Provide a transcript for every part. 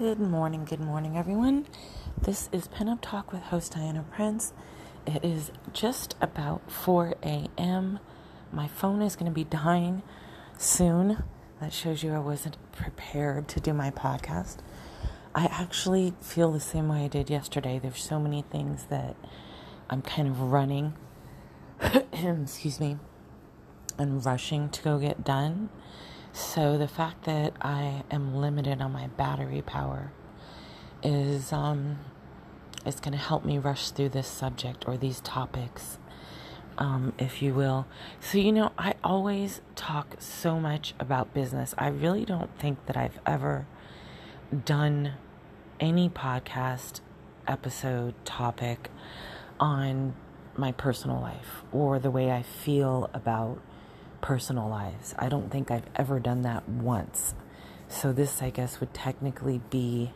Good morning, good morning, everyone. This is Pinup Talk with host Diana Prince. It is just about 4 a.m. My phone is going to be dying soon. That shows you I wasn't prepared to do my podcast. I actually feel the same way I did yesterday. There's so many things that I'm kind of running, excuse me, and rushing to go get done so the fact that I am limited on my battery power is um, is going to help me rush through this subject or these topics, um, if you will. So you know, I always talk so much about business. I really don't think that I've ever done any podcast episode topic on my personal life or the way I feel about personal lives. I don't think I've ever done that once. So this, I guess, would technically be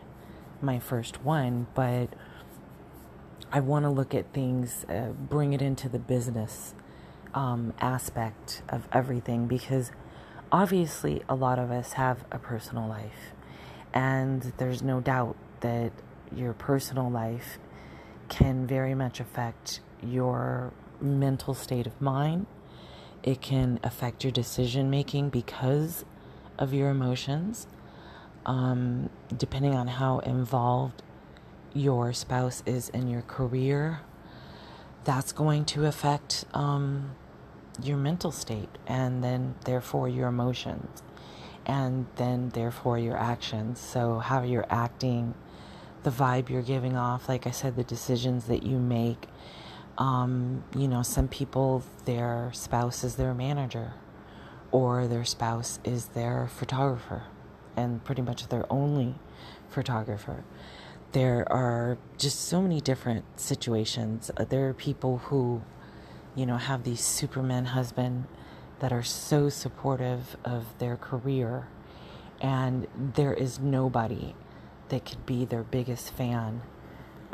my first one, but I want to look at things, uh, bring it into the business um, aspect of everything because obviously a lot of us have a personal life, and there's no doubt that your personal life can very much affect your mental state of mind it can affect your decision making because of your emotions, um, depending on how involved your spouse is in your career. That's going to affect um, your mental state and then, therefore, your emotions and then, therefore, your actions. So, how you're acting, the vibe you're giving off, like I said, the decisions that you make um, you know, some people, their spouse is their manager, or their spouse is their photographer, and pretty much their only photographer. There are just so many different situations. Uh, there are people who, you know, have these Superman husband that are so supportive of their career, and there is nobody that could be their biggest fan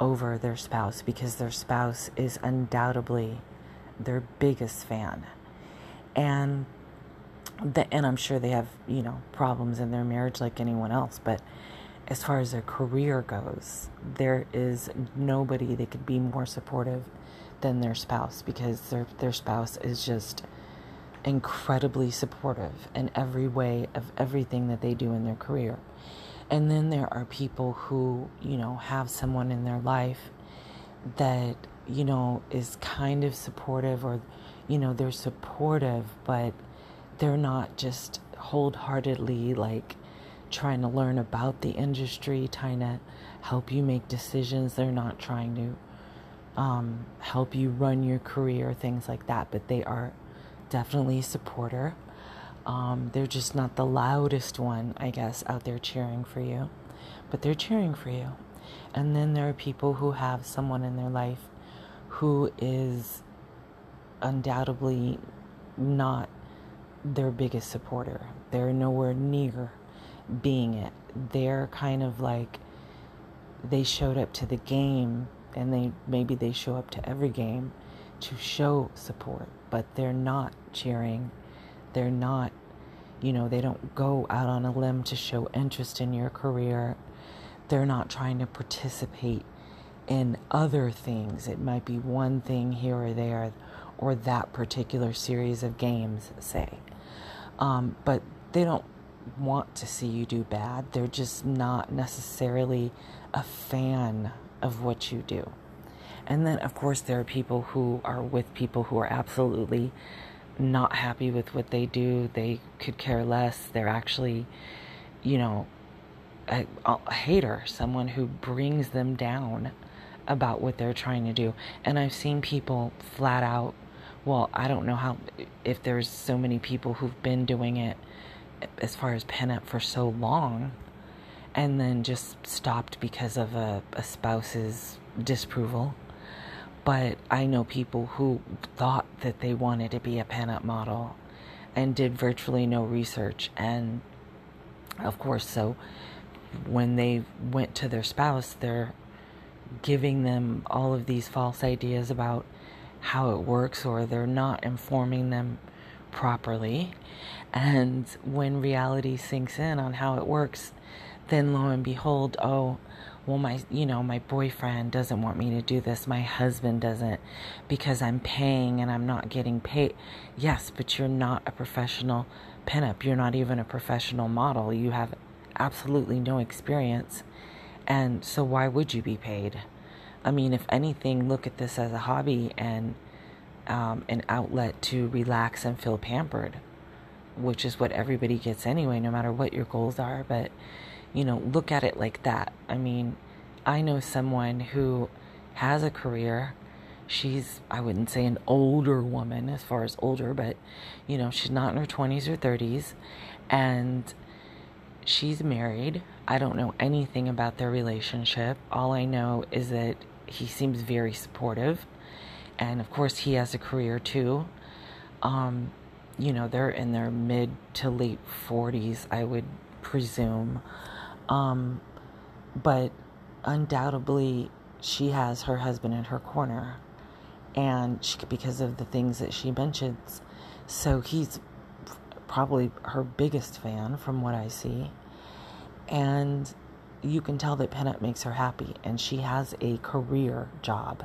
over their spouse because their spouse is undoubtedly their biggest fan. And the, and I'm sure they have, you know, problems in their marriage like anyone else, but as far as their career goes, there is nobody that could be more supportive than their spouse because their their spouse is just incredibly supportive in every way of everything that they do in their career. And then there are people who, you know, have someone in their life that, you know, is kind of supportive or, you know, they're supportive, but they're not just wholeheartedly like trying to learn about the industry, trying to help you make decisions. They're not trying to um, help you run your career, things like that, but they are definitely a supporter. Um, they're just not the loudest one, I guess, out there cheering for you, but they're cheering for you. And then there are people who have someone in their life who is undoubtedly not their biggest supporter. They're nowhere near being it. They're kind of like they showed up to the game and they maybe they show up to every game to show support, but they're not cheering they're not, you know, they don't go out on a limb to show interest in your career. They're not trying to participate in other things. It might be one thing here or there, or that particular series of games, say. Um, but they don't want to see you do bad. They're just not necessarily a fan of what you do. And then, of course, there are people who are with people who are absolutely not happy with what they do. They could care less. They're actually, you know, a, a hater, someone who brings them down about what they're trying to do. And I've seen people flat out, well, I don't know how, if there's so many people who've been doing it as far as pinup for so long and then just stopped because of a, a spouse's disapproval but I know people who thought that they wanted to be a pinup model and did virtually no research. And of course, so when they went to their spouse, they're giving them all of these false ideas about how it works, or they're not informing them properly. And when reality sinks in on how it works, then lo and behold, oh, well my you know my boyfriend doesn't want me to do this. My husband doesn't because i'm paying and i'm not getting paid. Yes but you're not a professional pinup. You're not even a professional model. You have absolutely no experience. And so why would you be paid? I mean if anything look at this as a hobby and um, an outlet to relax and feel pampered which is what everybody gets anyway no matter what your goals are. But you know, look at it like that. I mean, I know someone who has a career. She's, I wouldn't say an older woman as far as older, but, you know, she's not in her 20s or 30s. And she's married. I don't know anything about their relationship. All I know is that he seems very supportive. And of course, he has a career too. Um, you know, they're in their mid to late 40s, I would presume. Um, but undoubtedly, she has her husband in her corner, and she, because of the things that she mentions, so he's probably her biggest fan from what I see, and you can tell that pinup makes her happy, and she has a career job.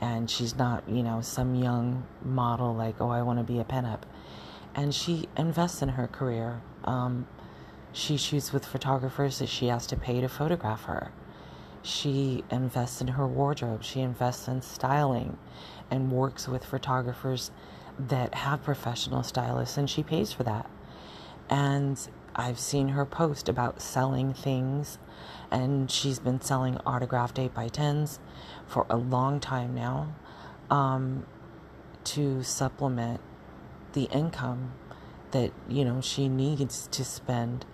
And she's not, you know, some young model like, oh, I want to be a pinup. And she invests in her career. Um, she shoots with photographers that she has to pay to photograph her. She invests in her wardrobe. She invests in styling and works with photographers that have professional stylists, and she pays for that. And I've seen her post about selling things, and she's been selling autographed 8x10s for a long time now um, to supplement the income that you know she needs to spend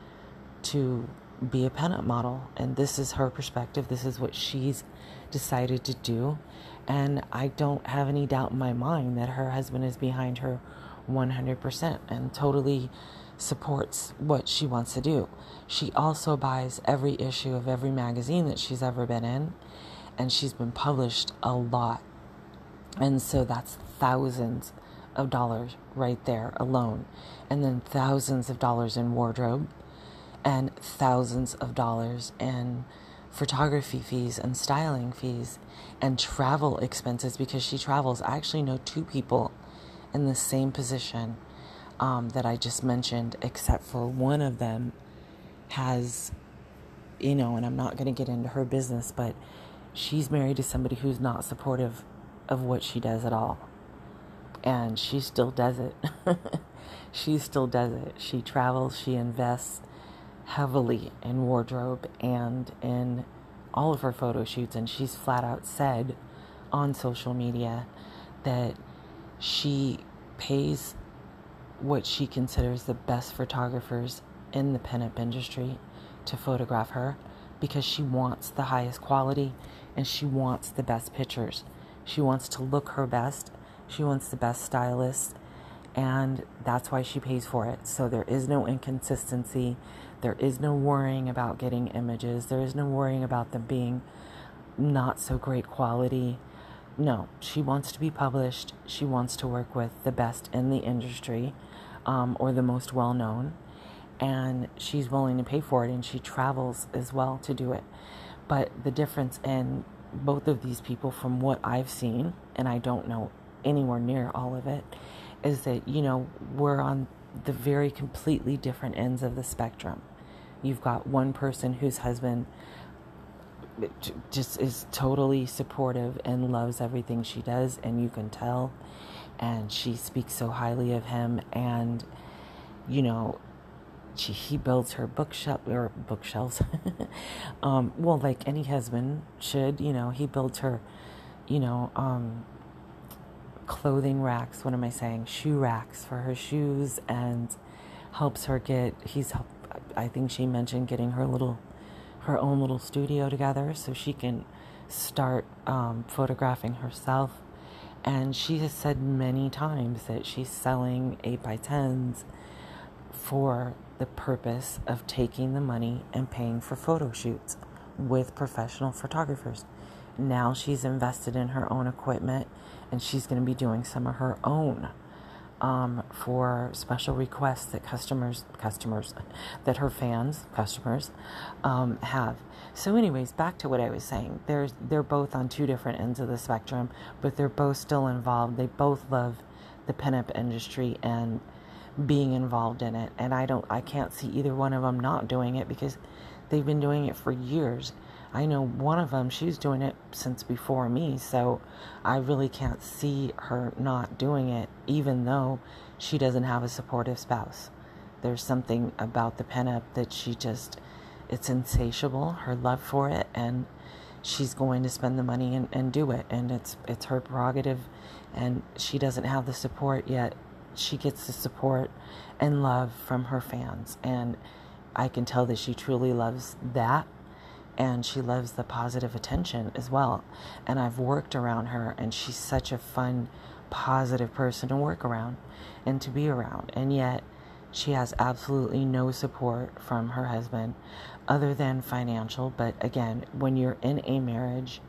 to be a pinup model. And this is her perspective. This is what she's decided to do. And I don't have any doubt in my mind that her husband is behind her 100% and totally supports what she wants to do. She also buys every issue of every magazine that she's ever been in, and she's been published a lot. And so that's thousands of dollars right there alone, and then thousands of dollars in wardrobe and thousands of dollars in photography fees and styling fees and travel expenses because she travels. I actually know two people in the same position um, that I just mentioned, except for one of them has, you know, and I'm not going to get into her business, but she's married to somebody who's not supportive of what she does at all. And she still does it. she still does it. She travels, she invests heavily in wardrobe and in all of her photo shoots. And she's flat out said on social media that she pays what she considers the best photographers in the pinup industry to photograph her because she wants the highest quality and she wants the best pictures. She wants to look her best. She wants the best stylist and that's why she pays for it. So there is no inconsistency. There is no worrying about getting images. There is no worrying about them being not so great quality. No, she wants to be published. She wants to work with the best in the industry um, or the most well known. And she's willing to pay for it and she travels as well to do it. But the difference in both of these people, from what I've seen, and I don't know anywhere near all of it, is that, you know, we're on the very completely different ends of the spectrum. You've got one person whose husband just is totally supportive and loves everything she does, and you can tell. And she speaks so highly of him, and you know, she, he builds her bookshelf or bookshelves. um, well, like any husband should, you know, he builds her, you know, um, clothing racks. What am I saying? Shoe racks for her shoes and helps her get. He's help. I think she mentioned getting her little, her own little studio together so she can start um, photographing herself. And she has said many times that she's selling 8 by 10s for the purpose of taking the money and paying for photo shoots with professional photographers. Now she's invested in her own equipment and she's going to be doing some of her own um, for special requests that customers, customers, that her fans, customers, um, have. So, anyways, back to what I was saying. They're they're both on two different ends of the spectrum, but they're both still involved. They both love the pinup industry and being involved in it. And I don't, I can't see either one of them not doing it because they've been doing it for years. I know one of them, she's doing it since before me, so I really can't see her not doing it, even though she doesn't have a supportive spouse. There's something about the pinup that she just, it's insatiable, her love for it, and she's going to spend the money and, and do it. And it's, it's her prerogative, and she doesn't have the support yet. She gets the support and love from her fans, and I can tell that she truly loves that and she loves the positive attention as well. And I've worked around her, and she's such a fun, positive person to work around and to be around. And yet, she has absolutely no support from her husband other than financial. But again, when you're in a marriage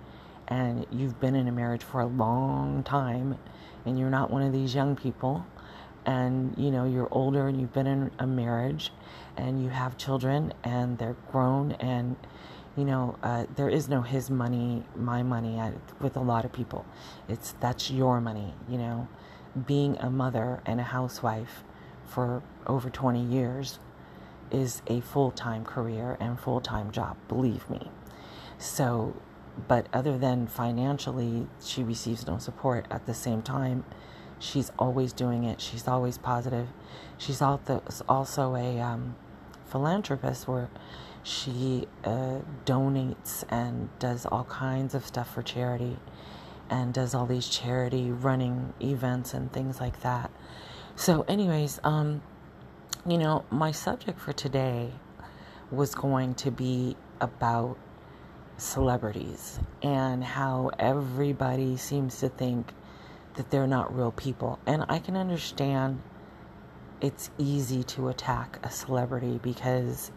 and you've been in a marriage for a long time and you're not one of these young people and you know you're older and you've been in a marriage and you have children and they're grown and you know, uh, there is no his money, my money I, with a lot of people. It's that's your money, you know. Being a mother and a housewife for over 20 years is a full time career and full time job, believe me. So, but other than financially, she receives no support. At the same time, she's always doing it, she's always positive. She's also a um, philanthropist where she uh, donates and does all kinds of stuff for charity and does all these charity running events and things like that. So, anyways, um, you know, my subject for today was going to be about celebrities and how everybody seems to think that they're not real people. And I can understand it's easy to attack a celebrity because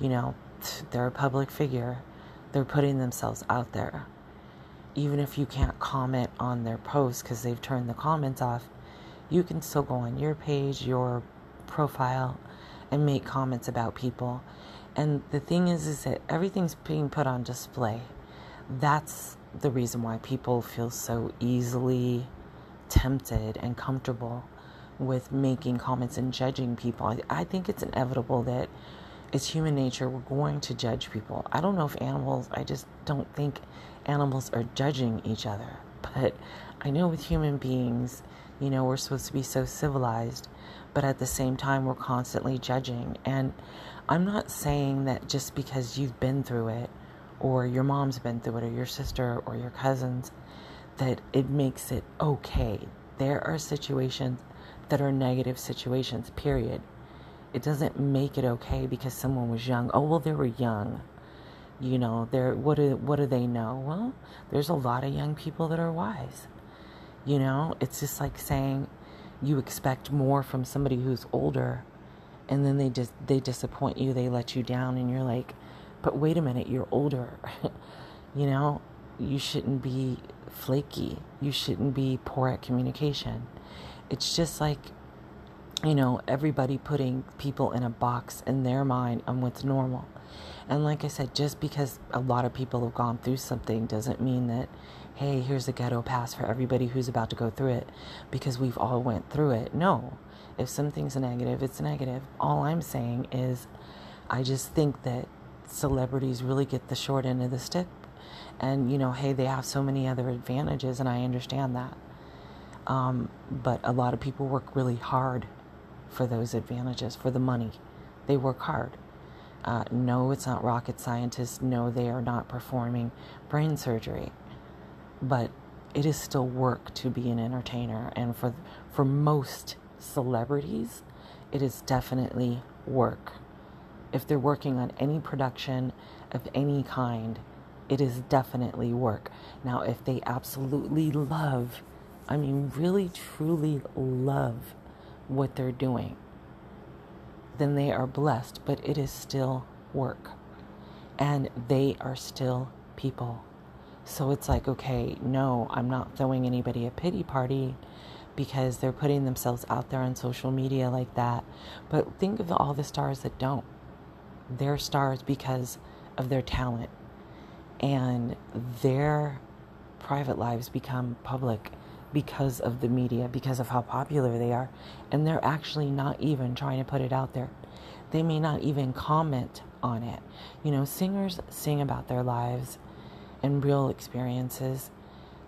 you know, they're a public figure. They're putting themselves out there. Even if you can't comment on their posts because they've turned the comments off, you can still go on your page, your profile, and make comments about people. And the thing is, is that everything's being put on display. That's the reason why people feel so easily tempted and comfortable with making comments and judging people. I, I think it's inevitable that it's human nature. We're going to judge people. I don't know if animals, I just don't think animals are judging each other. But I know with human beings, you know, we're supposed to be so civilized, but at the same time, we're constantly judging. And I'm not saying that just because you've been through it, or your mom's been through it, or your sister, or your cousins, that it makes it okay. There are situations that are negative situations, period it doesn't make it okay because someone was young. Oh well, they were young. You know, they're what do what do they know? Well, there's a lot of young people that are wise. You know, it's just like saying you expect more from somebody who's older, and then they just they disappoint you. They let you down, and you're like, but wait a minute, you're older. you know, you shouldn't be flaky. You shouldn't be poor at communication. It's just like you know, everybody putting people in a box in their mind on what's normal. And like I said, just because a lot of people have gone through something doesn't mean that, hey, here's a ghetto pass for everybody who's about to go through it because we've all went through it. No. If something's a negative, it's a negative. All I'm saying is I just think that celebrities really get the short end of the stick. And, you know, hey, they have so many other advantages, and I understand that. Um, but a lot of people work really hard for those advantages, for the money. They work hard. Uh, no, it's not rocket scientists. No, they are not performing brain surgery. But it is still work to be an entertainer. And for, for most celebrities, it is definitely work. If they're working on any production of any kind, it is definitely work. Now, if they absolutely love, I mean, really, truly love what they're doing, then they are blessed, but it is still work. And they are still people. So it's like, okay, no, I'm not throwing anybody a pity party because they're putting themselves out there on social media like that. But think of all the stars that don't. They're stars because of their talent and their private lives become public because of the media, because of how popular they are. And they're actually not even trying to put it out there. They may not even comment on it. You know, singers sing about their lives and real experiences.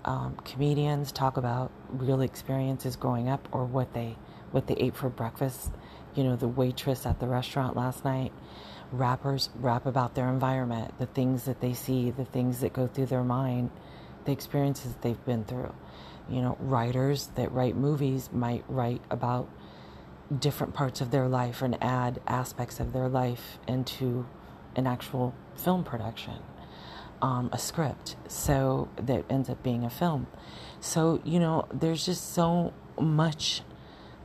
Um, comedians talk about real experiences growing up or what they what they ate for breakfast. You know, the waitress at the restaurant last night. Rappers rap about their environment, the things that they see, the things that go through their mind, the experiences they've been through. You know, writers that write movies might write about different parts of their life and add aspects of their life into an actual film production, um, a script, so that ends up being a film. So, you know, there's just so much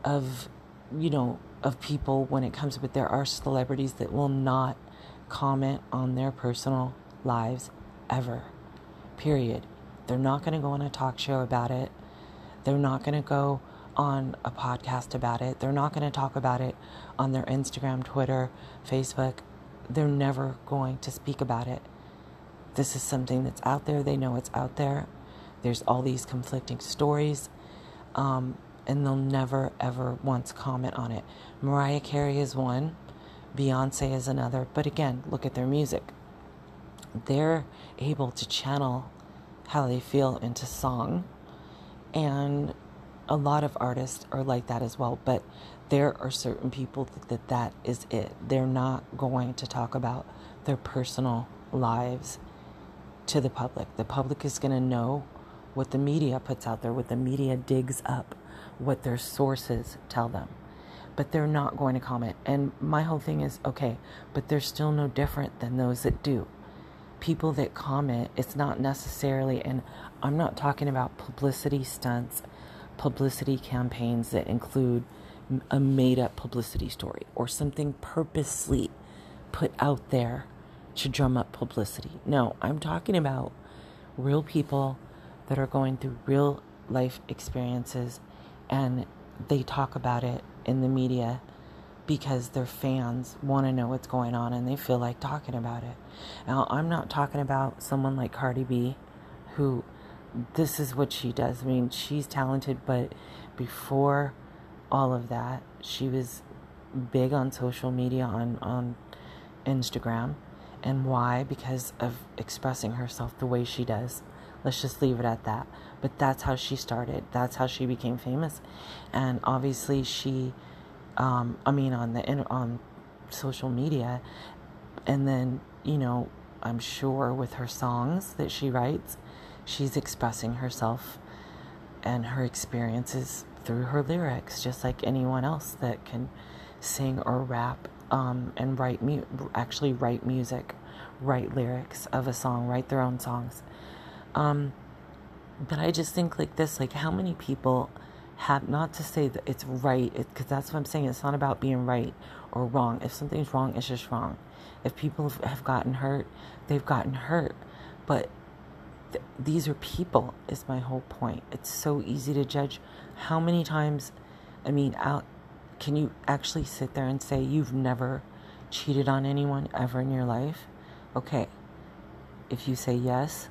of, you know, of people when it comes, but there are celebrities that will not comment on their personal lives ever. Period. They're not going to go on a talk show about it. They're not going to go on a podcast about it. They're not going to talk about it on their Instagram, Twitter, Facebook. They're never going to speak about it. This is something that's out there. They know it's out there. There's all these conflicting stories. Um, and they'll never, ever once comment on it. Mariah Carey is one, Beyonce is another. But again, look at their music. They're able to channel how they feel into song. And a lot of artists are like that as well. But there are certain people that that is it. They're not going to talk about their personal lives to the public. The public is going to know what the media puts out there, what the media digs up, what their sources tell them. But they're not going to comment. And my whole thing is okay, but they're still no different than those that do people that comment, it's not necessarily, and I'm not talking about publicity stunts, publicity campaigns that include a made up publicity story or something purposely put out there to drum up publicity. No, I'm talking about real people that are going through real life experiences and they talk about it in the media because their fans want to know what's going on and they feel like talking about it. Now, I'm not talking about someone like Cardi B who this is what she does. I mean, she's talented, but before all of that, she was big on social media on on Instagram. And why? Because of expressing herself the way she does. Let's just leave it at that. But that's how she started. That's how she became famous. And obviously she um, I mean, on the on social media, and then you know, I'm sure with her songs that she writes, she's expressing herself and her experiences through her lyrics, just like anyone else that can sing or rap um, and write mu- actually write music, write lyrics of a song, write their own songs. Um, but I just think like this, like how many people have not to say that it's right because that's what i'm saying it's not about being right or wrong. If something's wrong it's just wrong. If people have gotten hurt they've gotten hurt. But th- these are people is my whole point. It's so easy to judge how many times i mean out can you actually sit there and say you've never cheated on anyone ever in your life? Okay. If you say yes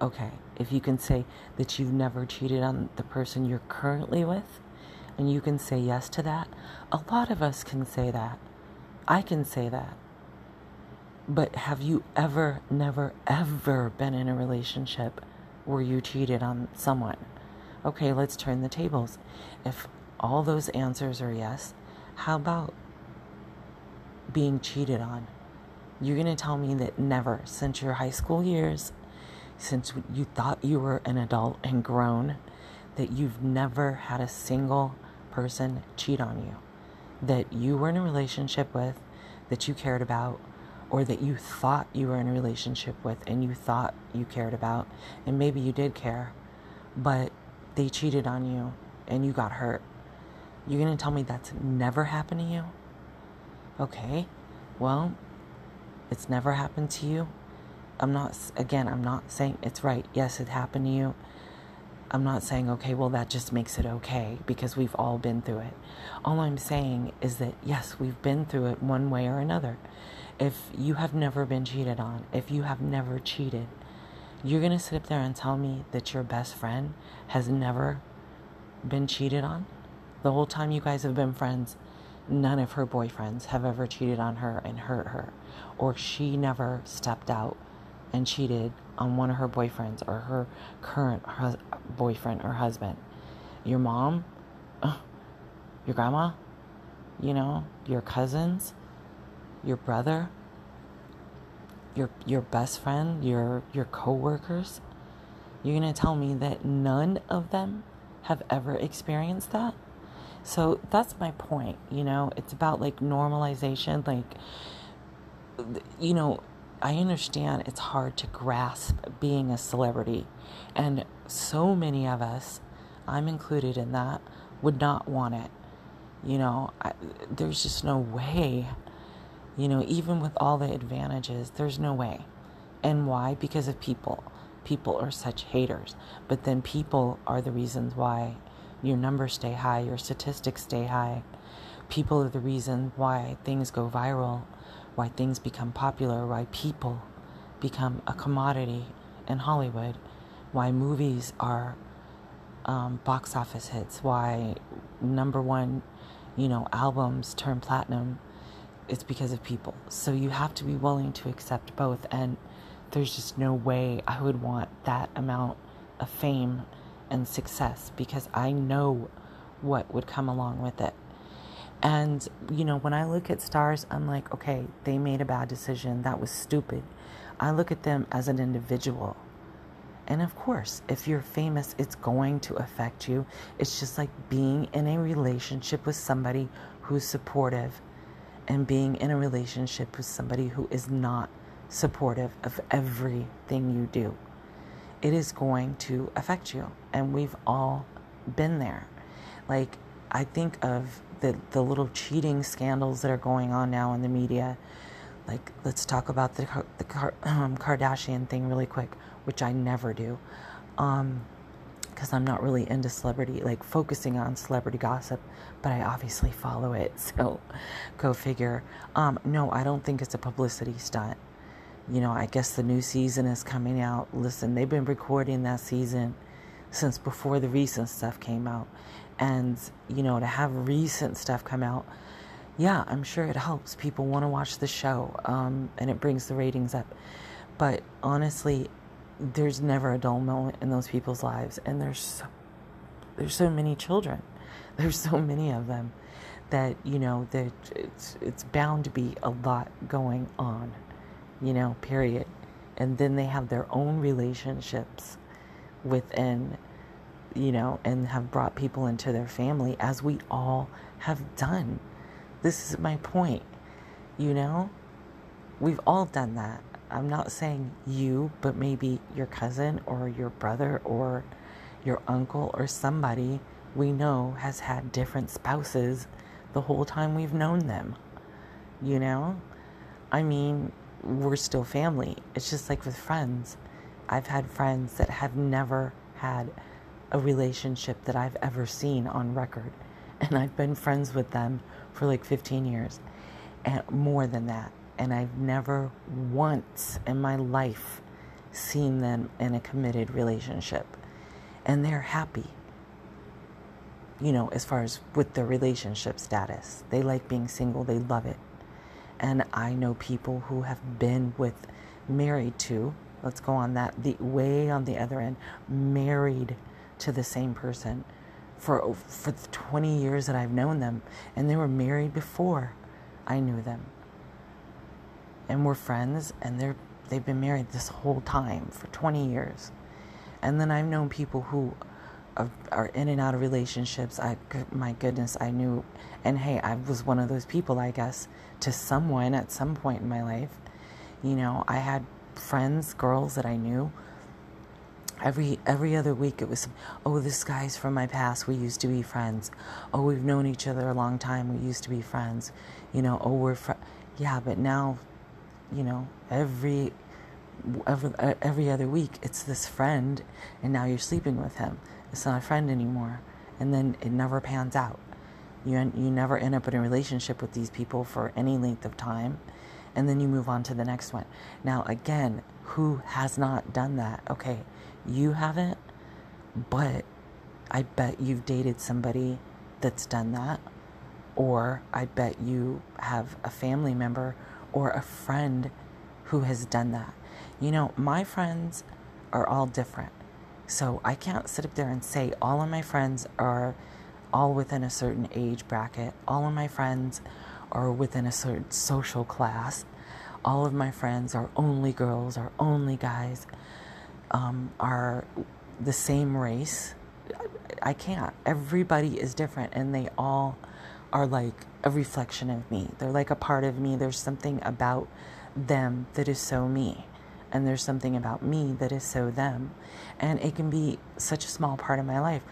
okay, if you can say that you've never cheated on the person you're currently with, and you can say yes to that, a lot of us can say that. I can say that. But have you ever, never, ever been in a relationship where you cheated on someone? Okay, let's turn the tables. If all those answers are yes, how about being cheated on? You're going to tell me that never, since your high school years, since you thought you were an adult and grown that you've never had a single person cheat on you. That you were in a relationship with that you cared about or that you thought you were in a relationship with and you thought you cared about and maybe you did care but they cheated on you and you got hurt. You're going to tell me that's never happened to you? Okay. Well it's never happened to you I'm not, again, I'm not saying it's right. Yes, it happened to you. I'm not saying, okay, well, that just makes it okay because we've all been through it. All I'm saying is that, yes, we've been through it one way or another. If you have never been cheated on, if you have never cheated, you're going to sit up there and tell me that your best friend has never been cheated on? The whole time you guys have been friends, none of her boyfriends have ever cheated on her and hurt her, or she never stepped out and cheated on one of her boyfriends or her current hus- boyfriend or husband. Your mom, your grandma, you know, your cousins, your brother, your your best friend, your your coworkers. You're going to tell me that none of them have ever experienced that? So that's my point, you know, it's about like normalization like you know, I understand it's hard to grasp being a celebrity. And so many of us, I'm included in that, would not want it. You know, I, there's just no way. You know, even with all the advantages, there's no way. And why? Because of people. People are such haters. But then people are the reasons why your numbers stay high, your statistics stay high. People are the reason why things go viral why things become popular, why people become a commodity in Hollywood, why movies are um, box office hits, why number one, you know, albums turn platinum. It's because of people. So you have to be willing to accept both. And there's just no way I would want that amount of fame and success because I know what would come along with it. And, you know, when I look at stars, I'm like, okay, they made a bad decision. That was stupid. I look at them as an individual. And of course, if you're famous, it's going to affect you. It's just like being in a relationship with somebody who's supportive and being in a relationship with somebody who is not supportive of everything you do. It is going to affect you. And we've all been there. Like, I think of the, the little cheating scandals that are going on now in the media. Like, let's talk about the, the um, Kardashian thing really quick, which I never do. Um, because I'm not really into celebrity, like focusing on celebrity gossip, but I obviously follow it. So go figure. Um, no, I don't think it's a publicity stunt. You know, I guess the new season is coming out. Listen, they've been recording that season since before the recent stuff came out and you know to have recent stuff come out yeah i'm sure it helps. People want to watch the show um, and it brings the ratings up. But honestly there's never a dull moment in those people's lives and there's so, there's so many children. There's so many of them that you know that it's it's bound to be a lot going on you know period. And then they have their own relationships within you know, and have brought people into their family as we all have done. This is my point, you know? We've all done that. I'm not saying you, but maybe your cousin or your brother or your uncle or somebody we know has had different spouses the whole time we've known them. You know? I mean, we're still family. It's just like with friends. I've had friends that have never had a relationship that I've ever seen on record. And I've been friends with them for like 15 years and more than that. And I've never once in my life seen them in a committed relationship. And they're happy, you know, as far as with their relationship status. They like being single, they love it. And I know people who have been with married to, let's go on that, the way on the other end, married to the same person for for the 20 years that I've known them and they were married before I knew them. And we're friends and they're they've been married this whole time for 20 years. And then I've known people who are, are in and out of relationships. I my goodness, I knew and hey, I was one of those people, I guess, to someone at some point in my life. You know, I had friends, girls that I knew every every other week it was oh this guy's from my past. We used to be friends. Oh we've known each other a long time. We used to be friends. You know oh we're fr-. yeah but now you know every every, every other week it's this friend and now you're sleeping with him. It's not a friend anymore. And then it never pans out. You, you never end up in a relationship with these people for any length of time. And then you move on to the next one. Now again who has not done that? Okay you haven't but i bet you've dated somebody that's done that or i bet you have a family member or a friend who has done that you know, my friends are all different. So I can't sit up there and say all of my friends are all within a certain age bracket. All of my friends are within a certain social class. All of my friends are only girls, are only guys, um, are the same race. I can't. Everybody is different and they all are like a reflection of me. They're like a part of me. There's something about them that is so me and there's something about me that is so them. And it can be such a small part of my life.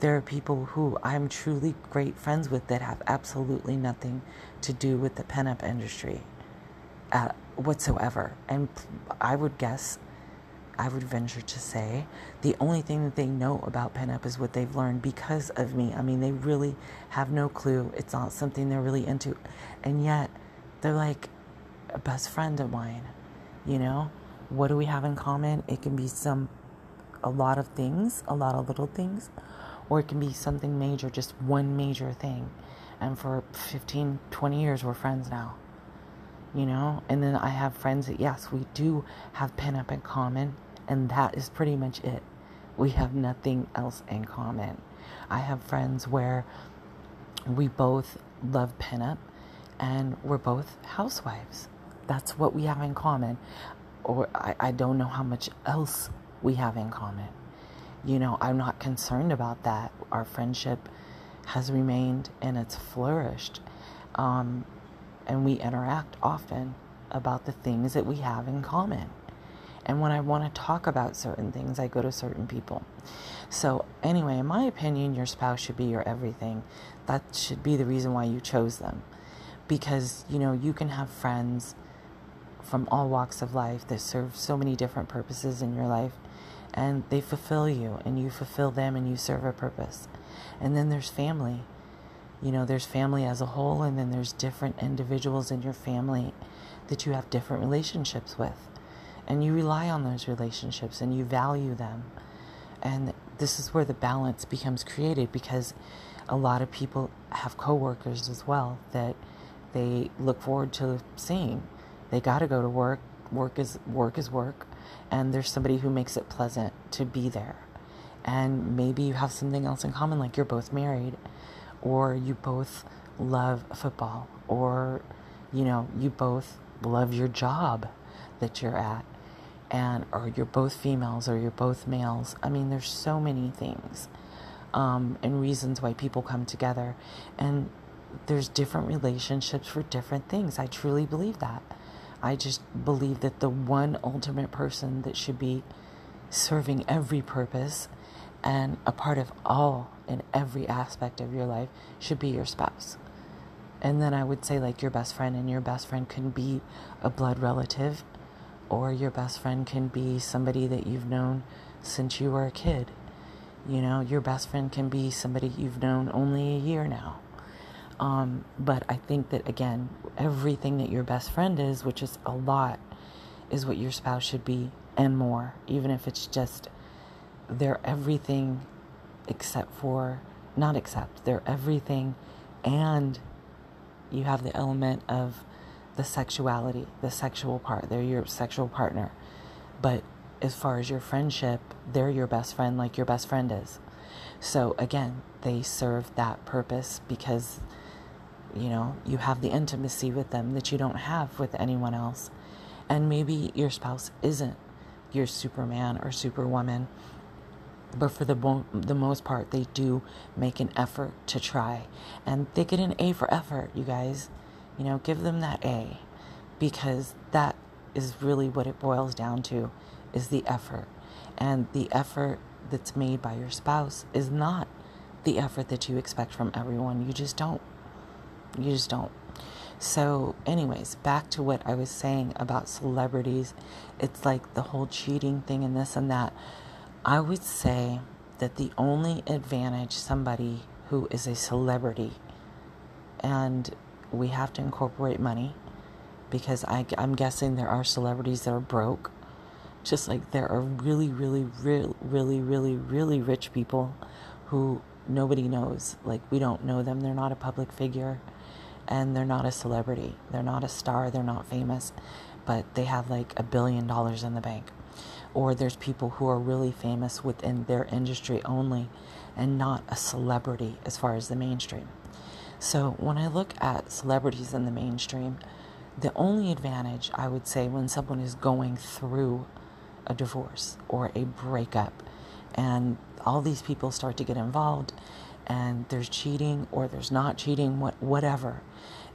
There are people who I'm truly great friends with that have absolutely nothing to do with the pinup industry uh, whatsoever. And I would guess, I would venture to say, the only thing that they know about pinup is what they've learned because of me. I mean, they really have no clue. It's not something they're really into. And yet, they're like a best friend of mine, you know? What do we have in common? It can be some, a lot of things, a lot of little things, or it can be something major, just one major thing. And for 15, 20 years, we're friends now. You know? And then I have friends that, yes, we do have pinup in common, and that is pretty much it. We have nothing else in common. I have friends where we both love pinup and we're both housewives. That's what we have in common or I, I don't know how much else we have in common. You know, I'm not concerned about that. Our friendship has remained and it's flourished. Um, and we interact often about the things that we have in common. And when I want to talk about certain things, I go to certain people. So, anyway, in my opinion, your spouse should be your everything. That should be the reason why you chose them. Because, you know, you can have friends from all walks of life that serve so many different purposes in your life. And they fulfill you, and you fulfill them, and you serve a purpose. And then there's family. You know, there's family as a whole, and then there's different individuals in your family that you have different relationships with. And you rely on those relationships and you value them. And this is where the balance becomes created because a lot of people have coworkers as well that they look forward to seeing they got to go to work. Work is work is work, and there's somebody who makes it pleasant to be there. And maybe you have something else in common, like you're both married, or you both love football, or you know you both love your job that you're at, and or you're both females or you're both males. I mean, there's so many things. Um, and reasons why people come together. And there's different relationships for different things. I truly believe that. I just believe that the one ultimate person that should be serving every purpose and a part of all in every aspect of your life should be your spouse. And then I would say, like, your best friend, and your best friend can be a blood relative, or your best friend can be somebody that you've known since you were a kid. You know, your best friend can be somebody you've known only a year now. Um, but I think that, again, everything that your best friend is, which is a lot, is what your spouse should be and more, even if it's just they're everything except for, not except, they're everything and you have the element of the sexuality, the sexual part. They're your sexual partner. But as far as your friendship, they're your best friend like your best friend is. So again, they serve that purpose because you know, you have the intimacy with them that you don't have with anyone else. And maybe your spouse isn't your Superman or Superwoman, but for the, the most part, they do make an effort to try. And they get an A for effort, you guys. You know, give them that A because that is really what it boils down to is the effort. And the effort that's made by your spouse is not the effort that you expect from everyone. You just don't. You just don't. So, anyways, back to what I was saying about celebrities. It's like the whole cheating thing and this and that. I would say that the only advantage somebody who is a celebrity, and we have to incorporate money because I, I'm guessing there are celebrities that are broke, just like there are really, really, really, really, really, really rich people who nobody knows. Like, we don't know them, they're not a public figure and they're not a celebrity. They're not a star. They're not famous, but they have like a billion dollars in the bank. Or there's people who are really famous within their industry only and not a celebrity as far as the mainstream. So when I look at celebrities in the mainstream, the only advantage I would say when someone is going through a divorce or a breakup and all these people start to get involved and there's cheating or there's not cheating, what whatever,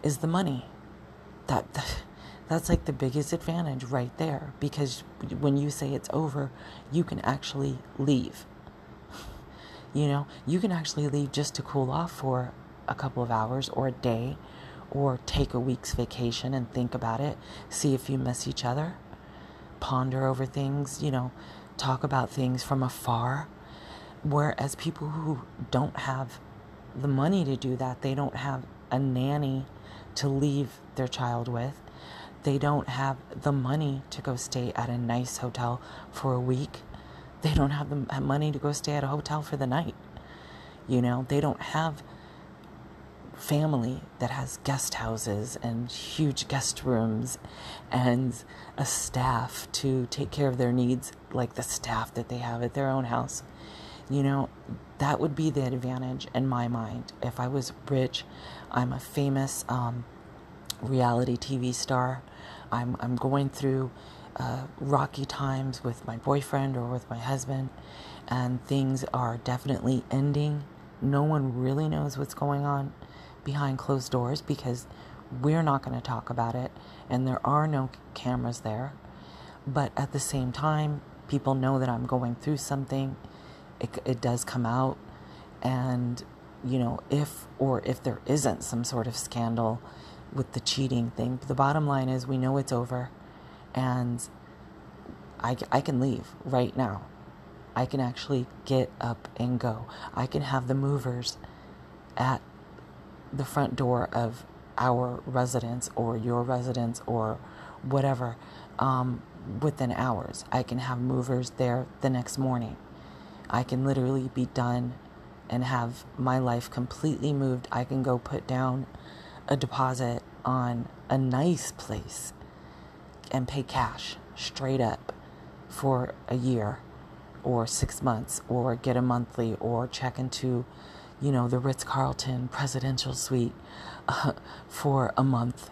is the money. That that's like the biggest advantage right there because when you say it's over, you can actually leave. You know, you can actually leave just to cool off for a couple of hours or a day or take a week's vacation and think about it, see if you miss each other, ponder over things, you know, talk about things from afar Whereas people who don't have the money to do that, they don't have a nanny to leave their child with. They don't have the money to go stay at a nice hotel for a week. They don't have the money to go stay at a hotel for the night. You know, they don't have family that has guest houses and huge guest rooms and a staff to take care of their needs like the staff that they have at their own house. You know, that would be the advantage in my mind. If I was rich, I'm a famous um, reality TV star. I'm, I'm going through uh, rocky times with my boyfriend or with my husband, and things are definitely ending. No one really knows what's going on behind closed doors because we're not going to talk about it, and there are no cameras there. But at the same time, people know that I'm going through something. It, it does come out. And you know if or if there isn't some sort of scandal with the cheating thing the bottom line is we know it's over and I, I can leave right now i can actually get up and go. I can have the movers at the front door of our residence or your residence or whatever um, within hours. I can have movers there the next morning. I can literally be done and have my life completely moved. I can go put down a deposit on a nice place and pay cash straight up for a year or six months or get a monthly or check into, you know, the Ritz Carlton presidential suite uh, for a month.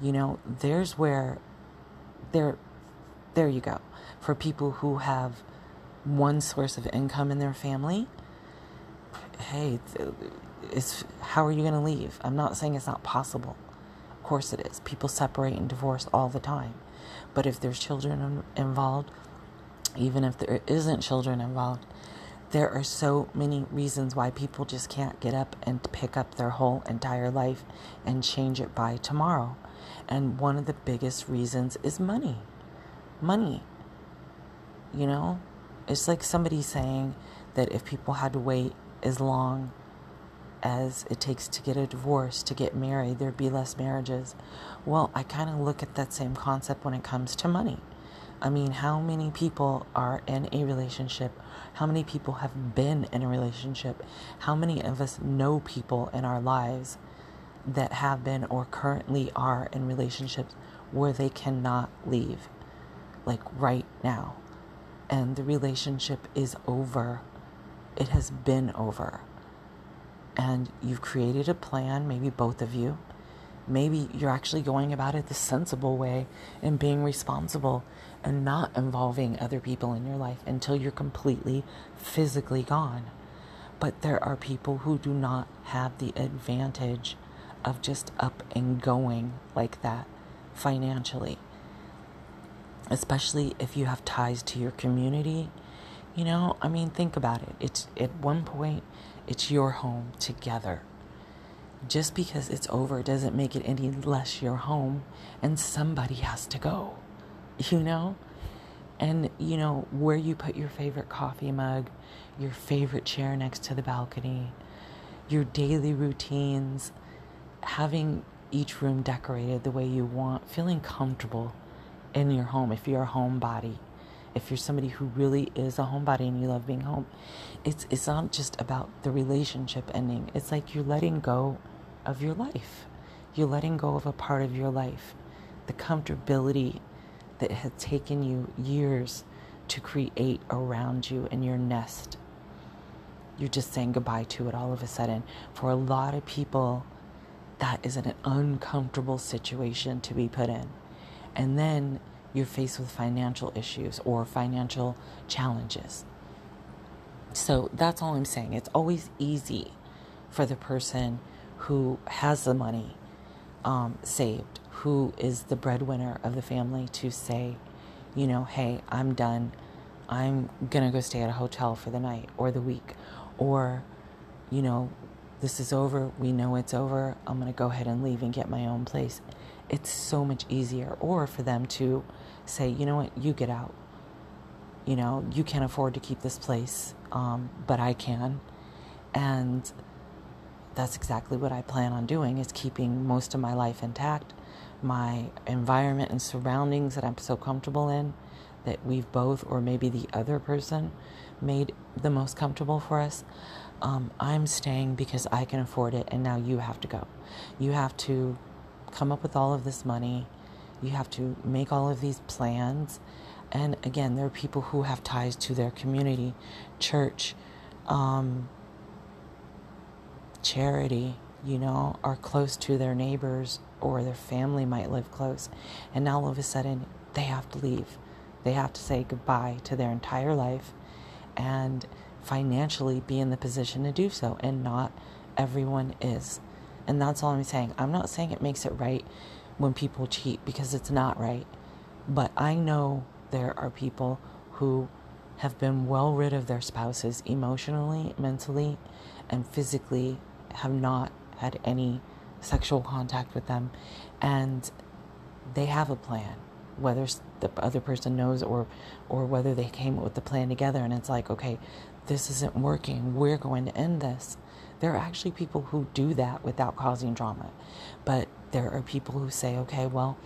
You know, there's where there, there you go. For people who have one source of income in their family, hey, it's how are you going to leave? I'm not saying it's not possible. Of course it is. People separate and divorce all the time. But if there's children involved, even if there isn't children involved, there are so many reasons why people just can't get up and pick up their whole entire life and change it by tomorrow. And one of the biggest reasons is money. Money. You know, it's like somebody saying that if people had to wait as long as it takes to get a divorce, to get married, there'd be less marriages. Well, I kind of look at that same concept when it comes to money. I mean, how many people are in a relationship? How many people have been in a relationship? How many of us know people in our lives that have been or currently are in relationships where they cannot leave? Like right now and the relationship is over. It has been over. And you've created a plan, maybe both of you. Maybe you're actually going about it the sensible way and being responsible and not involving other people in your life until you're completely physically gone. But there are people who do not have the advantage of just up and going like that financially especially if you have ties to your community. You know, I mean, think about it. It's at one point, it's your home together. just because it's over doesn't make it any less your home, and somebody has to go, you know? And, you know, where you put your favorite coffee mug, your favorite chair next to the balcony, your daily routines, having each room decorated the way you want, feeling comfortable in your home if you're a homebody. If you're somebody who really is a homebody and you love being home, it's it's not just about the relationship ending. It's like you're letting go of your life. You're letting go of a part of your life. The comfortability that had taken you years to create around you and your nest. You're just saying goodbye to it all of a sudden. For a lot of people, that is an uncomfortable situation to be put in. And then you're faced with financial issues or financial challenges. So that's all I'm saying. It's always easy for the person who has the money um, saved, who is the breadwinner of the family, to say, you know, hey, I'm done. I'm going to go stay at a hotel for the night or the week. Or, you know, this is over. We know it's over. I'm going to go ahead and leave and get my own place. It's so much easier. Or for them to say, you know what, you get out. You know, you can't afford to keep this place, um, but I can. And that's exactly what I plan on doing is keeping most of my life intact, my environment and surroundings that I'm so comfortable in that we've both or maybe the other person made the most comfortable for us. Um, I'm staying because I can afford it, and now you have to go. You have to come up with all of this money. You have to make all of these plans. And again, there are people who have ties to their community, church, um, charity, you know, are close to their neighbors or their family might live close. And now all of a sudden, they have to leave. They have to say goodbye to their entire life and financially be in the position to do so. And not everyone is. And that's all I'm saying. I'm not saying it makes it right when people cheat because it's not right. But I know there are people who have been well rid of their spouses emotionally, mentally, and physically have not had any sexual contact with them and they have a plan whether the other person knows or or whether they came up with the plan together and it's like okay this isn't working we're going to end this. There are actually people who do that without causing drama but there are people who say okay well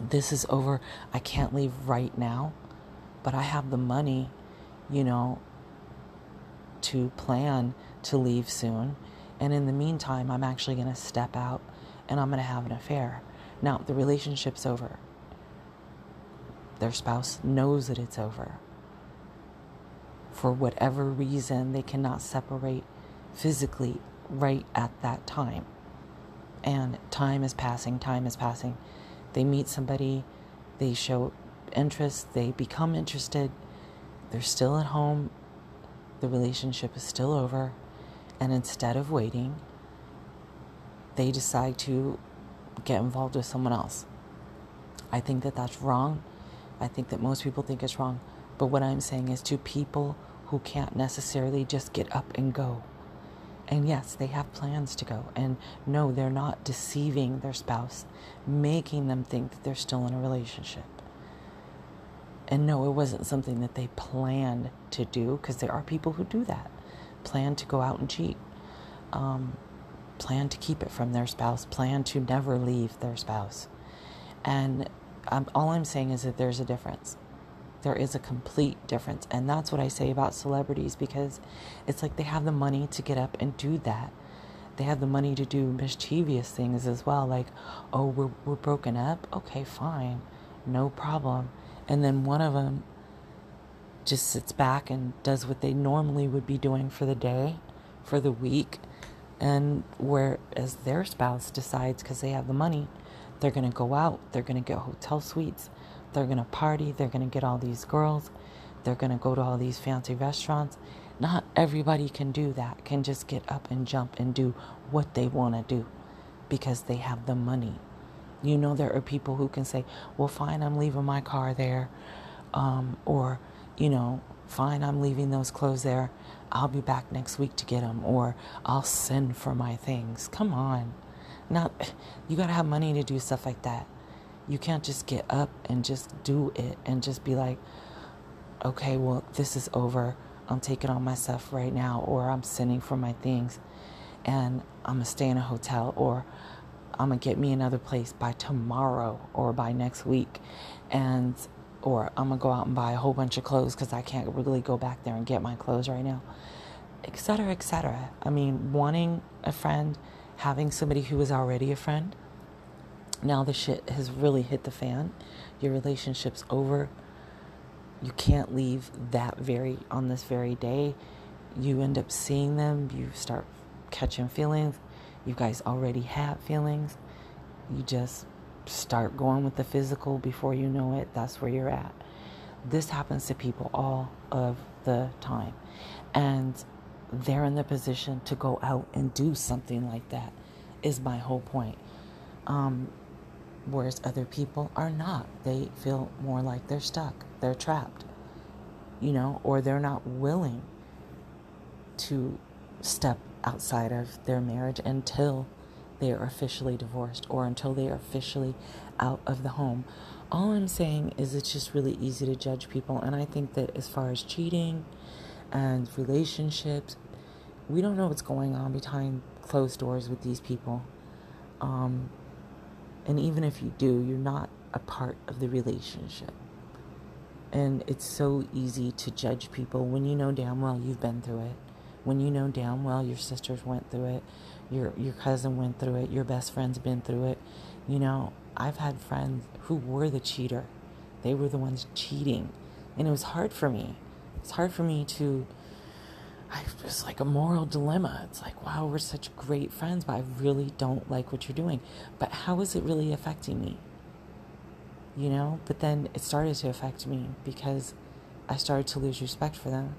this is over i can't leave right now but i have the money you know to plan to leave soon and in the meantime, I'm actually going to step out and I'm going to have an affair. Now, the relationship's over. Their spouse knows that it's over. For whatever reason, they cannot separate physically right at that time. And time is passing, time is passing. They meet somebody, they show interest, they become interested, they're still at home, the relationship is still over and instead of waiting, they decide to get involved with someone else. I think that that's wrong. I think that most people think it's wrong. But what I'm saying is to people who can't necessarily just get up and go. And yes, they have plans to go. And no, they're not deceiving their spouse, making them think that they're still in a relationship. And no, it wasn't something that they planned to do because there are people who do that plan to go out and cheat, um, plan to keep it from their spouse, plan to never leave their spouse. And um, all I'm saying is that there's a difference. There is a complete difference. And that's what I say about celebrities because it's like they have the money to get up and do that. They have the money to do mischievous things as well, like, oh, we're, we're broken up? Okay, fine, no problem. And then one of them just sits back and does what they normally would be doing for the day, for the week, and whereas their spouse decides because they have the money, they're going to go out, they're going to get hotel suites, they're going to party, they're going to get all these girls, they're going to go to all these fancy restaurants. Not everybody can do that, can just get up and jump and do what they want to do because they have the money. You know, there are people who can say, well, fine, I'm leaving my car there. Um, or you know, fine, I'm leaving those clothes there. I'll be back next week to get them, or I'll send for my things. Come on. Not, you gotta have money to do stuff like that. You can't just get up and just do it and just be like, okay, well, this is over. I'm taking all my stuff right now, or I'm sending for my things, and I'm gonna stay in a hotel, or I'm gonna get me another place by tomorrow or by next week, and or I'm gonna go out and buy a whole bunch of clothes because I can't really go back there and get my clothes right now, etc., etc. I mean, wanting a friend, having somebody who is already a friend. Now the shit has really hit the fan. Your relationship's over you can't leave that very on this very day. You end up seeing them, you start catching feelings. You guys already have feelings. You just start going with the physical before you know it. That's where you're at. This happens to people all of the time. And they're in the position to go out and do something like that, is my whole point. Um, whereas other people are not. They feel more like they're stuck, they're trapped, you know, or they're not willing to step outside of their marriage until they are officially divorced or until they are officially out of the home. All I'm saying is it's just really easy to judge people, and I think that as far as cheating and relationships, we don't know what's going on behind closed doors with these people. Um, and even if you do, you're not a part of the relationship. And it's so easy to judge people when you know damn well you've been through it. When you know damn well your sisters went through it, your your cousin went through it, your best friend's been through it. You know, I've had friends who were the cheater. They were the ones cheating. And it was hard for me. It's hard for me to I was like a moral dilemma. It's like, wow, we're such great friends, but I really don't like what you're doing. But how is it really affecting me? You know? But then it started to affect me because I started to lose respect for them.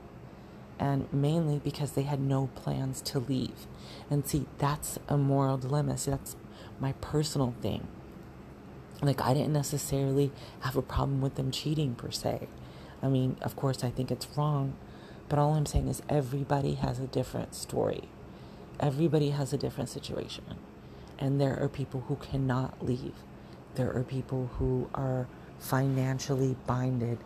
And mainly because they had no plans to leave. And see, that's a moral dilemma. See, that's my personal thing. Like, I didn't necessarily have a problem with them cheating per se. I mean, of course, I think it's wrong but all I'm saying is everybody has a different story. Everybody has a different situation. And there are people who cannot leave. There are people who are financially binded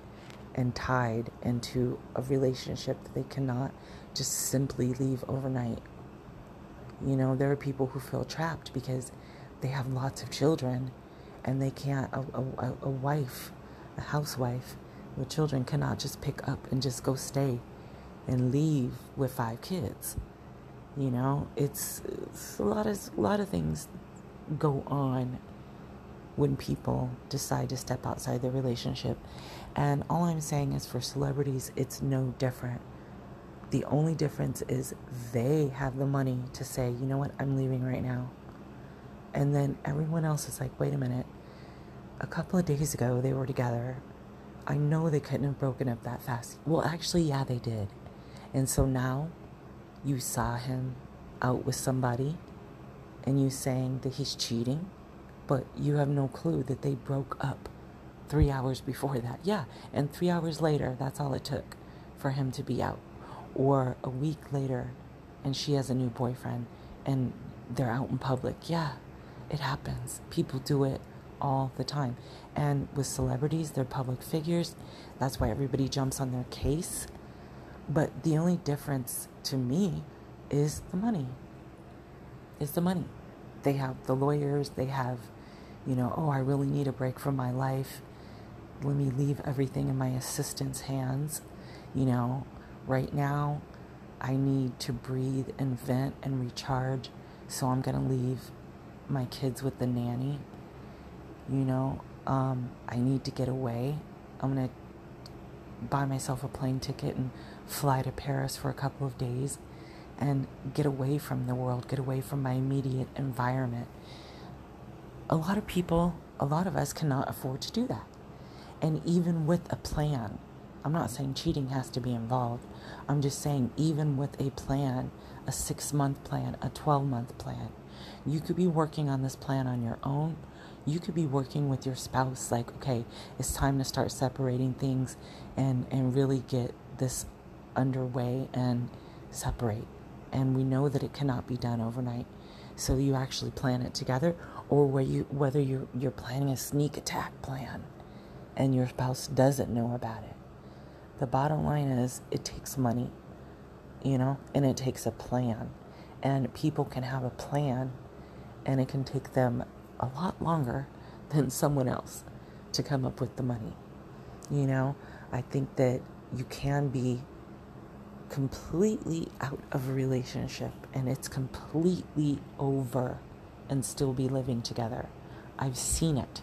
and tied into a relationship that they cannot just simply leave overnight. You know, there are people who feel trapped because they have lots of children and they can't, a, a, a wife, a housewife with children cannot just pick up and just go stay and leave with five kids. You know, it's, it's a lot of a lot of things go on when people decide to step outside their relationship. And all I'm saying is for celebrities, it's no different. The only difference is they have the money to say, you know what, I'm leaving right now. And then everyone else is like, wait a minute. A couple of days ago, they were together. I know they couldn't have broken up that fast. Well, actually, yeah, they did. And so now you saw him out with somebody and you saying that he's cheating, but you have no clue that they broke up three hours before that. Yeah, and three hours later, that's all it took for him to be out. Or a week later, and she has a new boyfriend and they're out in public. Yeah, it happens. People do it all the time. And with celebrities, they're public figures. That's why everybody jumps on their case but the only difference to me is the money. Is the money. They have the lawyers, they have, you know, oh, I really need a break from my life. Let me leave everything in my assistant's hands. You know, right now, I need to breathe and vent and recharge. So I'm going to leave my kids with the nanny. You know, um, I need to get away. I'm going to buy myself a plane ticket and fly to Paris for a couple of days and get away from the world, get away from my immediate environment. A lot of people, a lot of us cannot afford to do that. And even with a plan, I'm not saying cheating has to be involved. I'm just saying, even with a plan, a six month plan, a 12 month plan, you could be working on this plan on your own. You could be working with your spouse, like, okay, it's time to start separating things and, and really get this underway and separate. And we know that it cannot be done overnight. So you actually plan it together, or where you, whether you're, you're planning a sneak attack plan and your spouse doesn't know about it. The bottom line is it takes money, you know, and it takes a plan. And people can have a plan, and it can take them a lot longer than someone else to come up with the money. You know, I think that you can be completely out of a relationship and it's completely over and still be living together. I've seen it.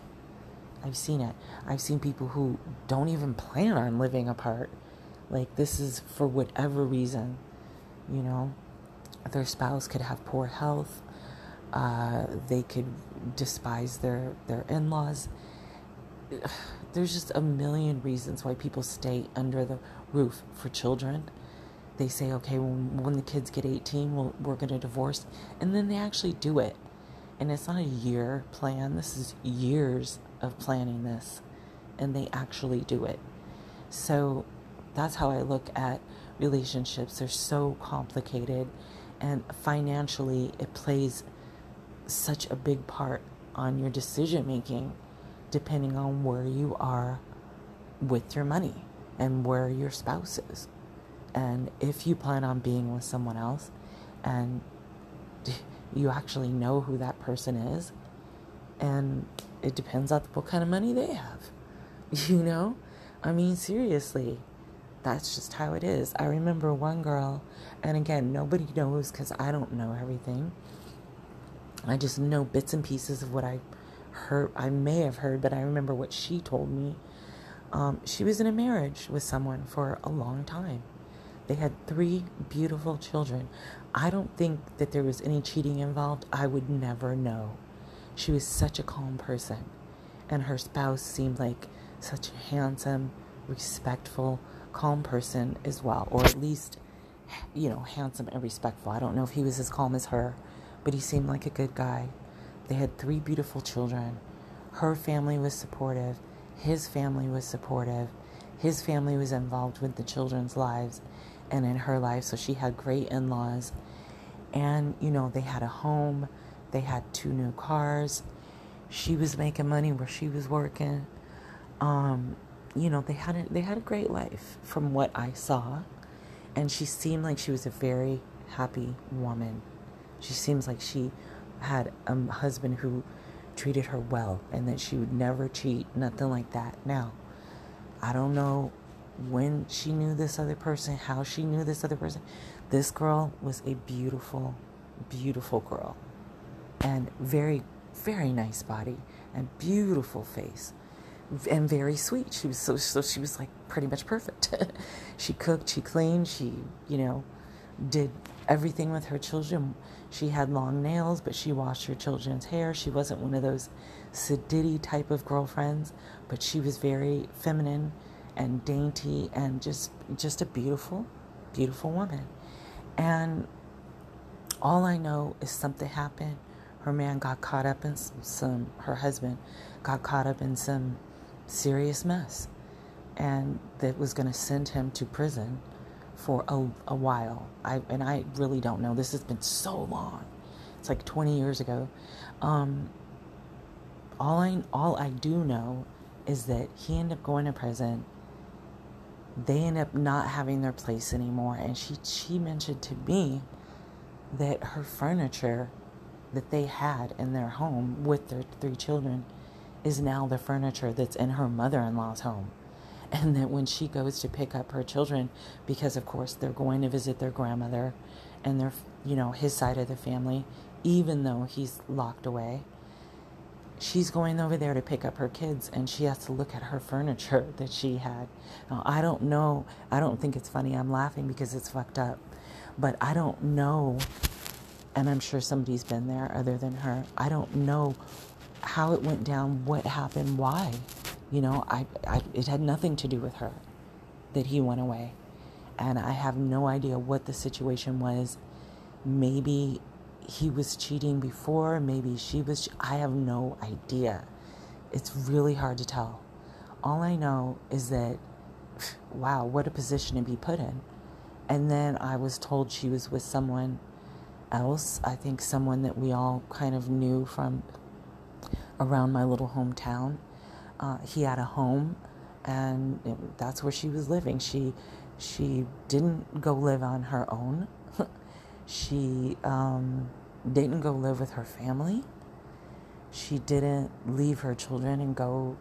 I've seen it. I've seen people who don't even plan on living apart. Like, this is for whatever reason, you know, their spouse could have poor health, uh, they could despise their, their in laws. There's just a million reasons why people stay under the roof for children. They say, okay, when, the kids get 18, we'll, we're going to divorce. And then they actually do it. And it's not a year plan, this is years of planning this. And they actually do it. So that's how I look at relationships. They're so complicated. And financially, it plays such a big part on your decision making, depending on where you are with your money and where your spouse is. And if you plan on being with someone else and you actually know who that person is, and it depends on what kind of money they have, you know? I mean, seriously, that's just how it is. I remember one girl, and again, nobody knows because I don't know everything I just know bits and pieces of what I heard. I may have heard, but I remember what she told me. Um, she was in a marriage with someone for a long time. They had three beautiful children. I don't think that there was any cheating involved. I would never know. She was such a calm person, and her spouse seemed like such a handsome, respectful, calm person as well, or at least, you know, handsome and respectful. I don't know if he was as calm as her but he seemed like a good guy. They had three beautiful children. Her family was supportive. His family was supportive. His family was involved with the children's lives and in her life, so she had great in laws. And, you know, they had a home, they had two new cars. She was making money where she was working. Um, you know, they had a, they had a great life from what I saw. And she seemed like she was a very happy woman. She seems like she had a husband who treated her well and that she would never cheat, nothing like that. Now, I don't know when she knew this other person, how she knew this other person. This girl was a beautiful, beautiful girl and very, very nice body and beautiful face and very sweet. She was so, so she was like pretty much perfect. she cooked, she cleaned, she, you know, did everything with her children. She had long nails, but she washed her children's hair. She wasn't one of those sedity type of girlfriends, but she was very feminine and dainty and just just a beautiful, beautiful woman. And all I know is something happened. Her man got caught up in some, some her husband got caught up in some serious mess and that was going to send him to prison for a, a while. I and I really don't know. This has been so long. It's like 20 years ago. Um, all I all I do know is that he ended up going to prison. They end up not having their place anymore, and she she mentioned to me that her furniture that they had in their home with their three children is now the furniture that's in her mother-in-law's home. And that when she goes to pick up her children because of course they're going to visit their grandmother and their you know his side of the family even though he's locked away she's going over there to pick up her kids and she has to look at her furniture that she had. Now i don't know. I don't think it's funny. I'm laughing because it's fucked up. But i don't know and i'm sure somebody's been there other than her i don't know how it went down what happened why you know, I, I, it had nothing to do with her that he went away. And I have no idea what the situation was. Maybe he was cheating before, maybe she was. I have no idea. It's really hard to tell. All I know is that wow, what a position to be put in. And then I was told she was with someone else. I think someone that we all kind of knew from around my little hometown. Uh, he had a home, and it, that's where she was living. She she didn't go live on her own. she um, didn't go live with her family. She didn't leave her children and go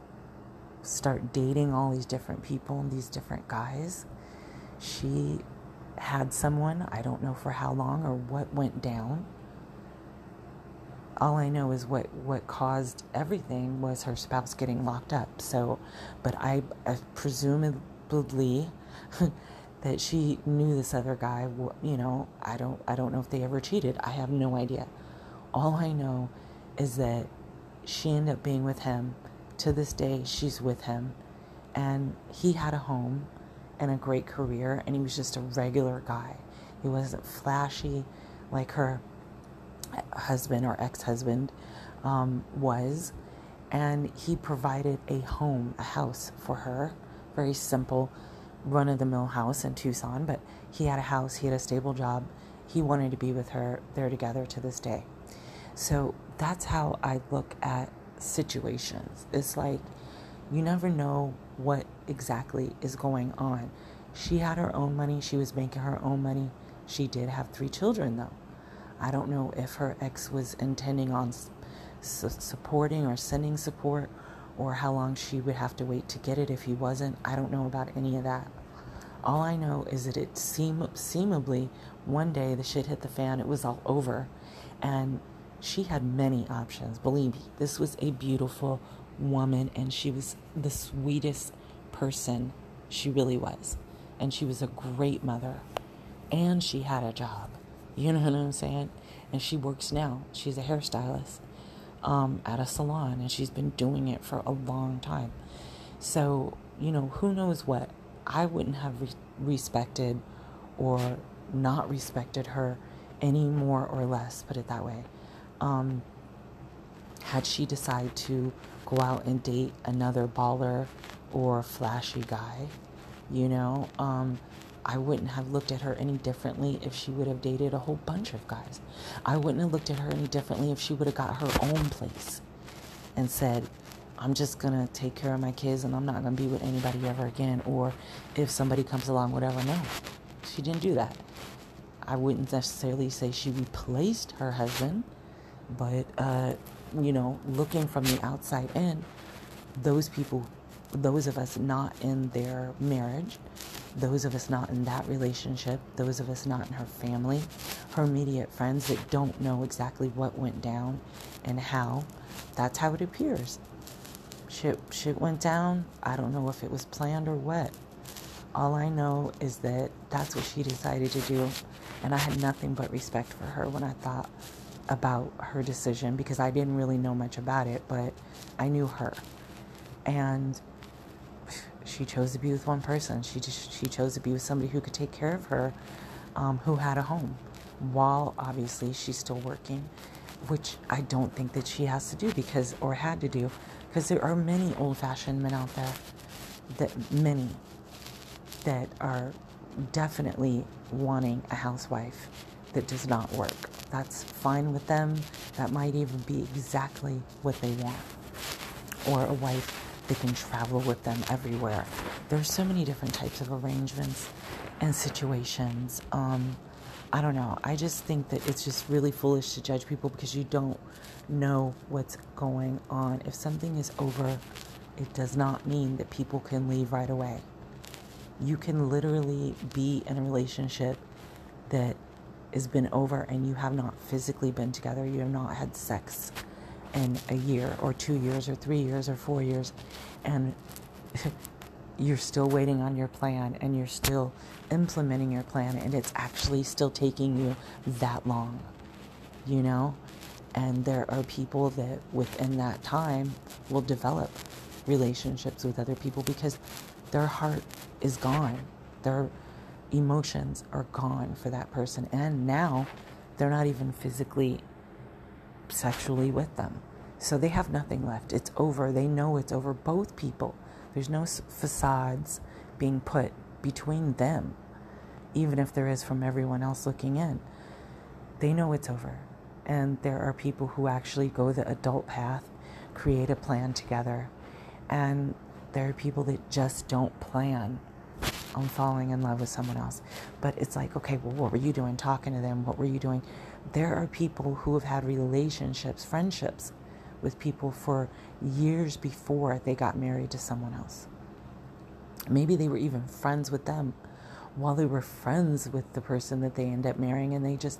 start dating all these different people and these different guys. She had someone, I don't know for how long or what went down. All I know is what, what caused everything was her spouse getting locked up. So, but I, I presumably that she knew this other guy. You know, I don't, I don't know if they ever cheated. I have no idea. All I know is that she ended up being with him. To this day, she's with him, and he had a home and a great career, and he was just a regular guy. He wasn't flashy like her husband or ex husband um, was. And he provided a home, a house for her. Very simple, run of the mill house in Tucson, but he had a house, he had a stable job. He wanted to be with her. They're together to this day. So that's how I look at situations. It's like you never know what exactly is going on. She had her own money, she was making her own money. She did have three children, though. I don't know if her ex was intending on su- supporting or sending support or how long she would have to wait to get it if he wasn't. I don't know about any of that. All I know is that it seem seemingly one day the shit hit the fan, it was all over. And she had many options. Believe me, this was a beautiful woman and she was the sweetest person she really was. And she was a great mother. And she had a job. You know what I'm saying? And she works now. She's a hairstylist um, at a salon and she's been doing it for a long time. So, you know, who knows what? I wouldn't have re- respected or not respected her any more or less, put it that way. Um, had she decided to go out and date another baller or flashy guy, you know, um, I wouldn't have looked at her any differently if she would have dated a whole bunch of guys. I wouldn't have looked at her any differently if she would have got her own place and said, I'm just gonna take care of my kids and I'm not gonna be with anybody ever again. Or if somebody comes along, whatever. No, she didn't do that. I wouldn't necessarily say she replaced her husband, but uh, you know, looking from the outside in, those people, those of us not in their marriage, those of us not in that relationship, those of us not in her family, her immediate friends that don't know exactly what went down and how, that's how it appears. Shit, shit went down. I don't know if it was planned or what. All I know is that that's what she decided to do. And I had nothing but respect for her when I thought about her decision because I didn't really know much about it, but I knew her. And she chose to be with one person. She just she chose to be with somebody who could take care of her, um, who had a home, while obviously she's still working, which I don't think that she has to do because or had to do, because there are many old-fashioned men out there, that many, that are definitely wanting a housewife that does not work. That's fine with them. That might even be exactly what they want. Or a wife that can travel with them everywhere. There's so many different types of arrangements and situations. Um, I don't know. I just think that it's just really foolish to judge people because you don't know what's going on. If something is over, it does not mean that people can leave right away. You can literally be in a relationship that has been over and you have not physically been together, you have not had sex in a year or two years or three years or four years, and you're still waiting on your plan and you're still implementing your plan, and it's actually still taking you that long, you know? And there are people that within that time will develop relationships with other people because their heart is gone. Their emotions are gone for that person. And now they're not even physically sexually with them. So they have nothing left. It's over. They know it's over. Both people. There's no facades being put between them, even if there is from everyone else looking in. They know it's over. And there are people who actually go the adult path, create a plan together, and there are people that just don't plan on falling in love with someone else. But it's like, okay, well, what were you doing talking to them? What were you doing? There are people who have had relationships, friendships with people for years before they got married to someone else. Maybe they were even friends with them while they were friends with the person that they end up marrying, and they just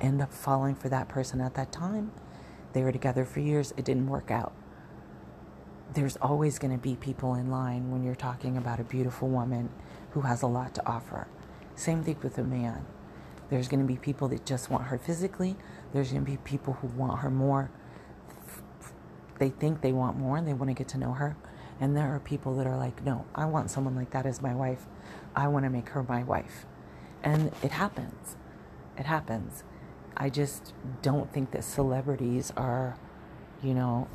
end up falling for that person at that time. They were together for years, it didn't work out. There's always going to be people in line when you're talking about a beautiful woman who has a lot to offer. Same thing with a man. There's going to be people that just want her physically, there's going to be people who want her more. They think they want more and they want to get to know her. And there are people that are like, no, I want someone like that as my wife. I want to make her my wife. And it happens. It happens. I just don't think that celebrities are, you know,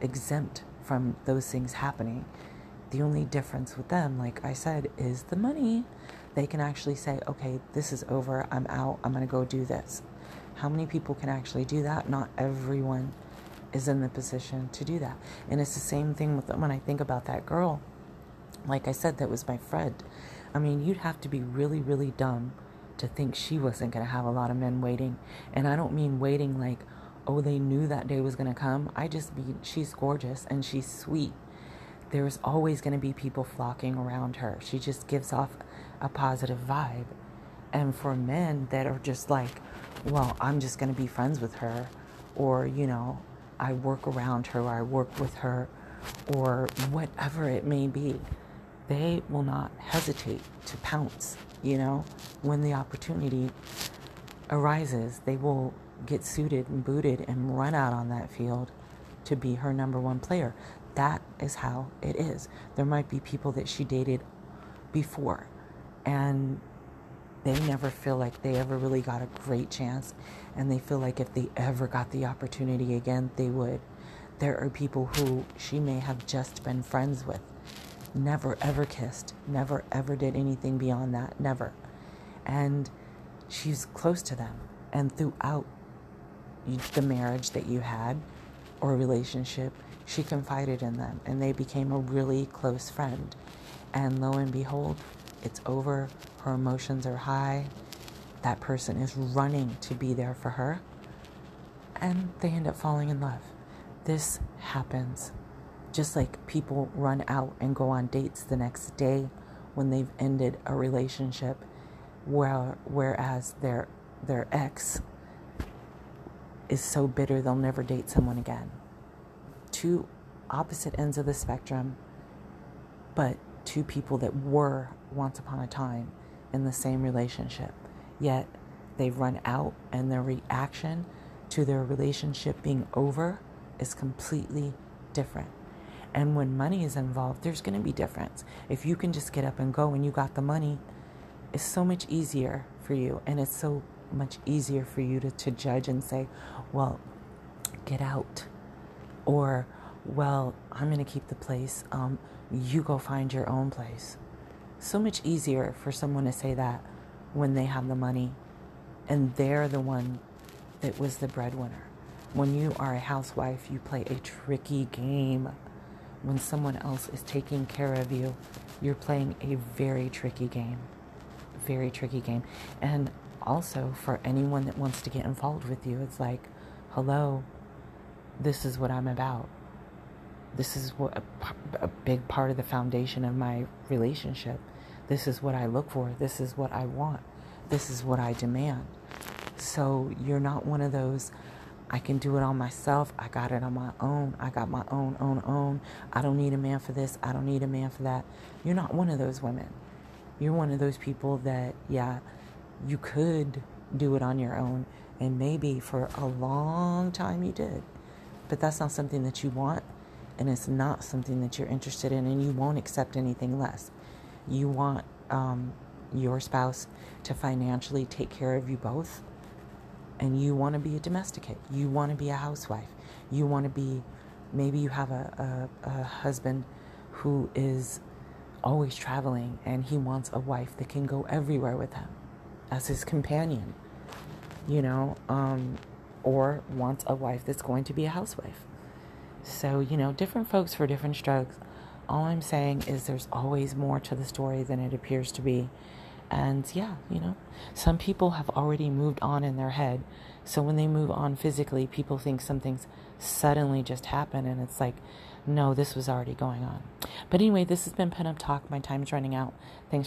exempt from those things happening. The only difference with them, like I said, is the money. They can actually say, okay, this is over. I'm out. I'm going to go do this. How many people can actually do that? Not everyone is in the position to do that. And it's the same thing with when I think about that girl. Like I said, that was my friend. I mean, you'd have to be really, really dumb to think she wasn't going to have a lot of men waiting. And I don't mean waiting like, oh, they knew that day was going to come. I just mean she's gorgeous and she's sweet. There's always going to be people flocking around her. She just gives off a positive vibe. And for men that are just like, well, I'm just going to be friends with her, or, you know, I work around her, or I work with her, or whatever it may be, they will not hesitate to pounce, you know, when the opportunity arises. They will get suited and booted and run out on that field to be her number one player. That is how it is. There might be people that she dated before and they never feel like they ever really got a great chance and they feel like if they ever got the opportunity again they would. There are people who she may have just been friends with never ever kissed never ever did anything beyond that never. And she's close to them. And throughout the marriage that you had or relationship she confided in them and they became a really close friend and lo and behold it's over her emotions are high, that person is running to be there for her, and they end up falling in love. This happens just like people run out and go on dates the next day when they've ended a relationship where, whereas their their ex is so bitter they'll never date someone again. Two opposite ends of the spectrum, but two people that were once upon a time in the same relationship. Yet they've run out, and their reaction to their relationship being over is completely different. And when money is involved, there's going to be difference. If you can just get up and go and you got the money, it's so much easier for you. And it's so much easier for you to, to judge and say, well, get out. Or, well, I'm going to keep the place. Um, you go find your own place so much easier for someone to say that when they have the money and they're the one that was the breadwinner. When you are a housewife, you play a tricky game. When someone else is taking care of you, you're playing a very tricky game. Very tricky game. And also, for anyone that wants to get involved with you, it's like, hello, this is what I'm about this is what a, a, big part of the foundation of my relationship this is what I look for. This is what I want. This is what I demand. So you're not one of those, I can do it on myself. I got it on my own. I got my own, own, own. I don't need a man for this. I don't need a man for that. You're not one of those women. You're one of those people that, yeah, you could do it on your own. And maybe for a long time you did. But that's not something that you want. And it's not something that you're interested in. And you won't accept anything less you want um, your spouse to financially take care of you both, and you want to be a domesticate, you want to be a housewife, you want to be maybe you have a, a, a husband who is always traveling and he wants a wife that can go everywhere with him as his companion, you know, um, or wants a wife that's going to be a housewife. So, you know, different folks for different strokes. All I'm saying is there's always more to the story than it appears to be. And yeah, you know, some people have already moved on in their head. So when they move on physically, people think something's suddenly just happened. And it's like, no, this was already going on. But anyway, this has been Pinup Talk. My time's running out. Thanks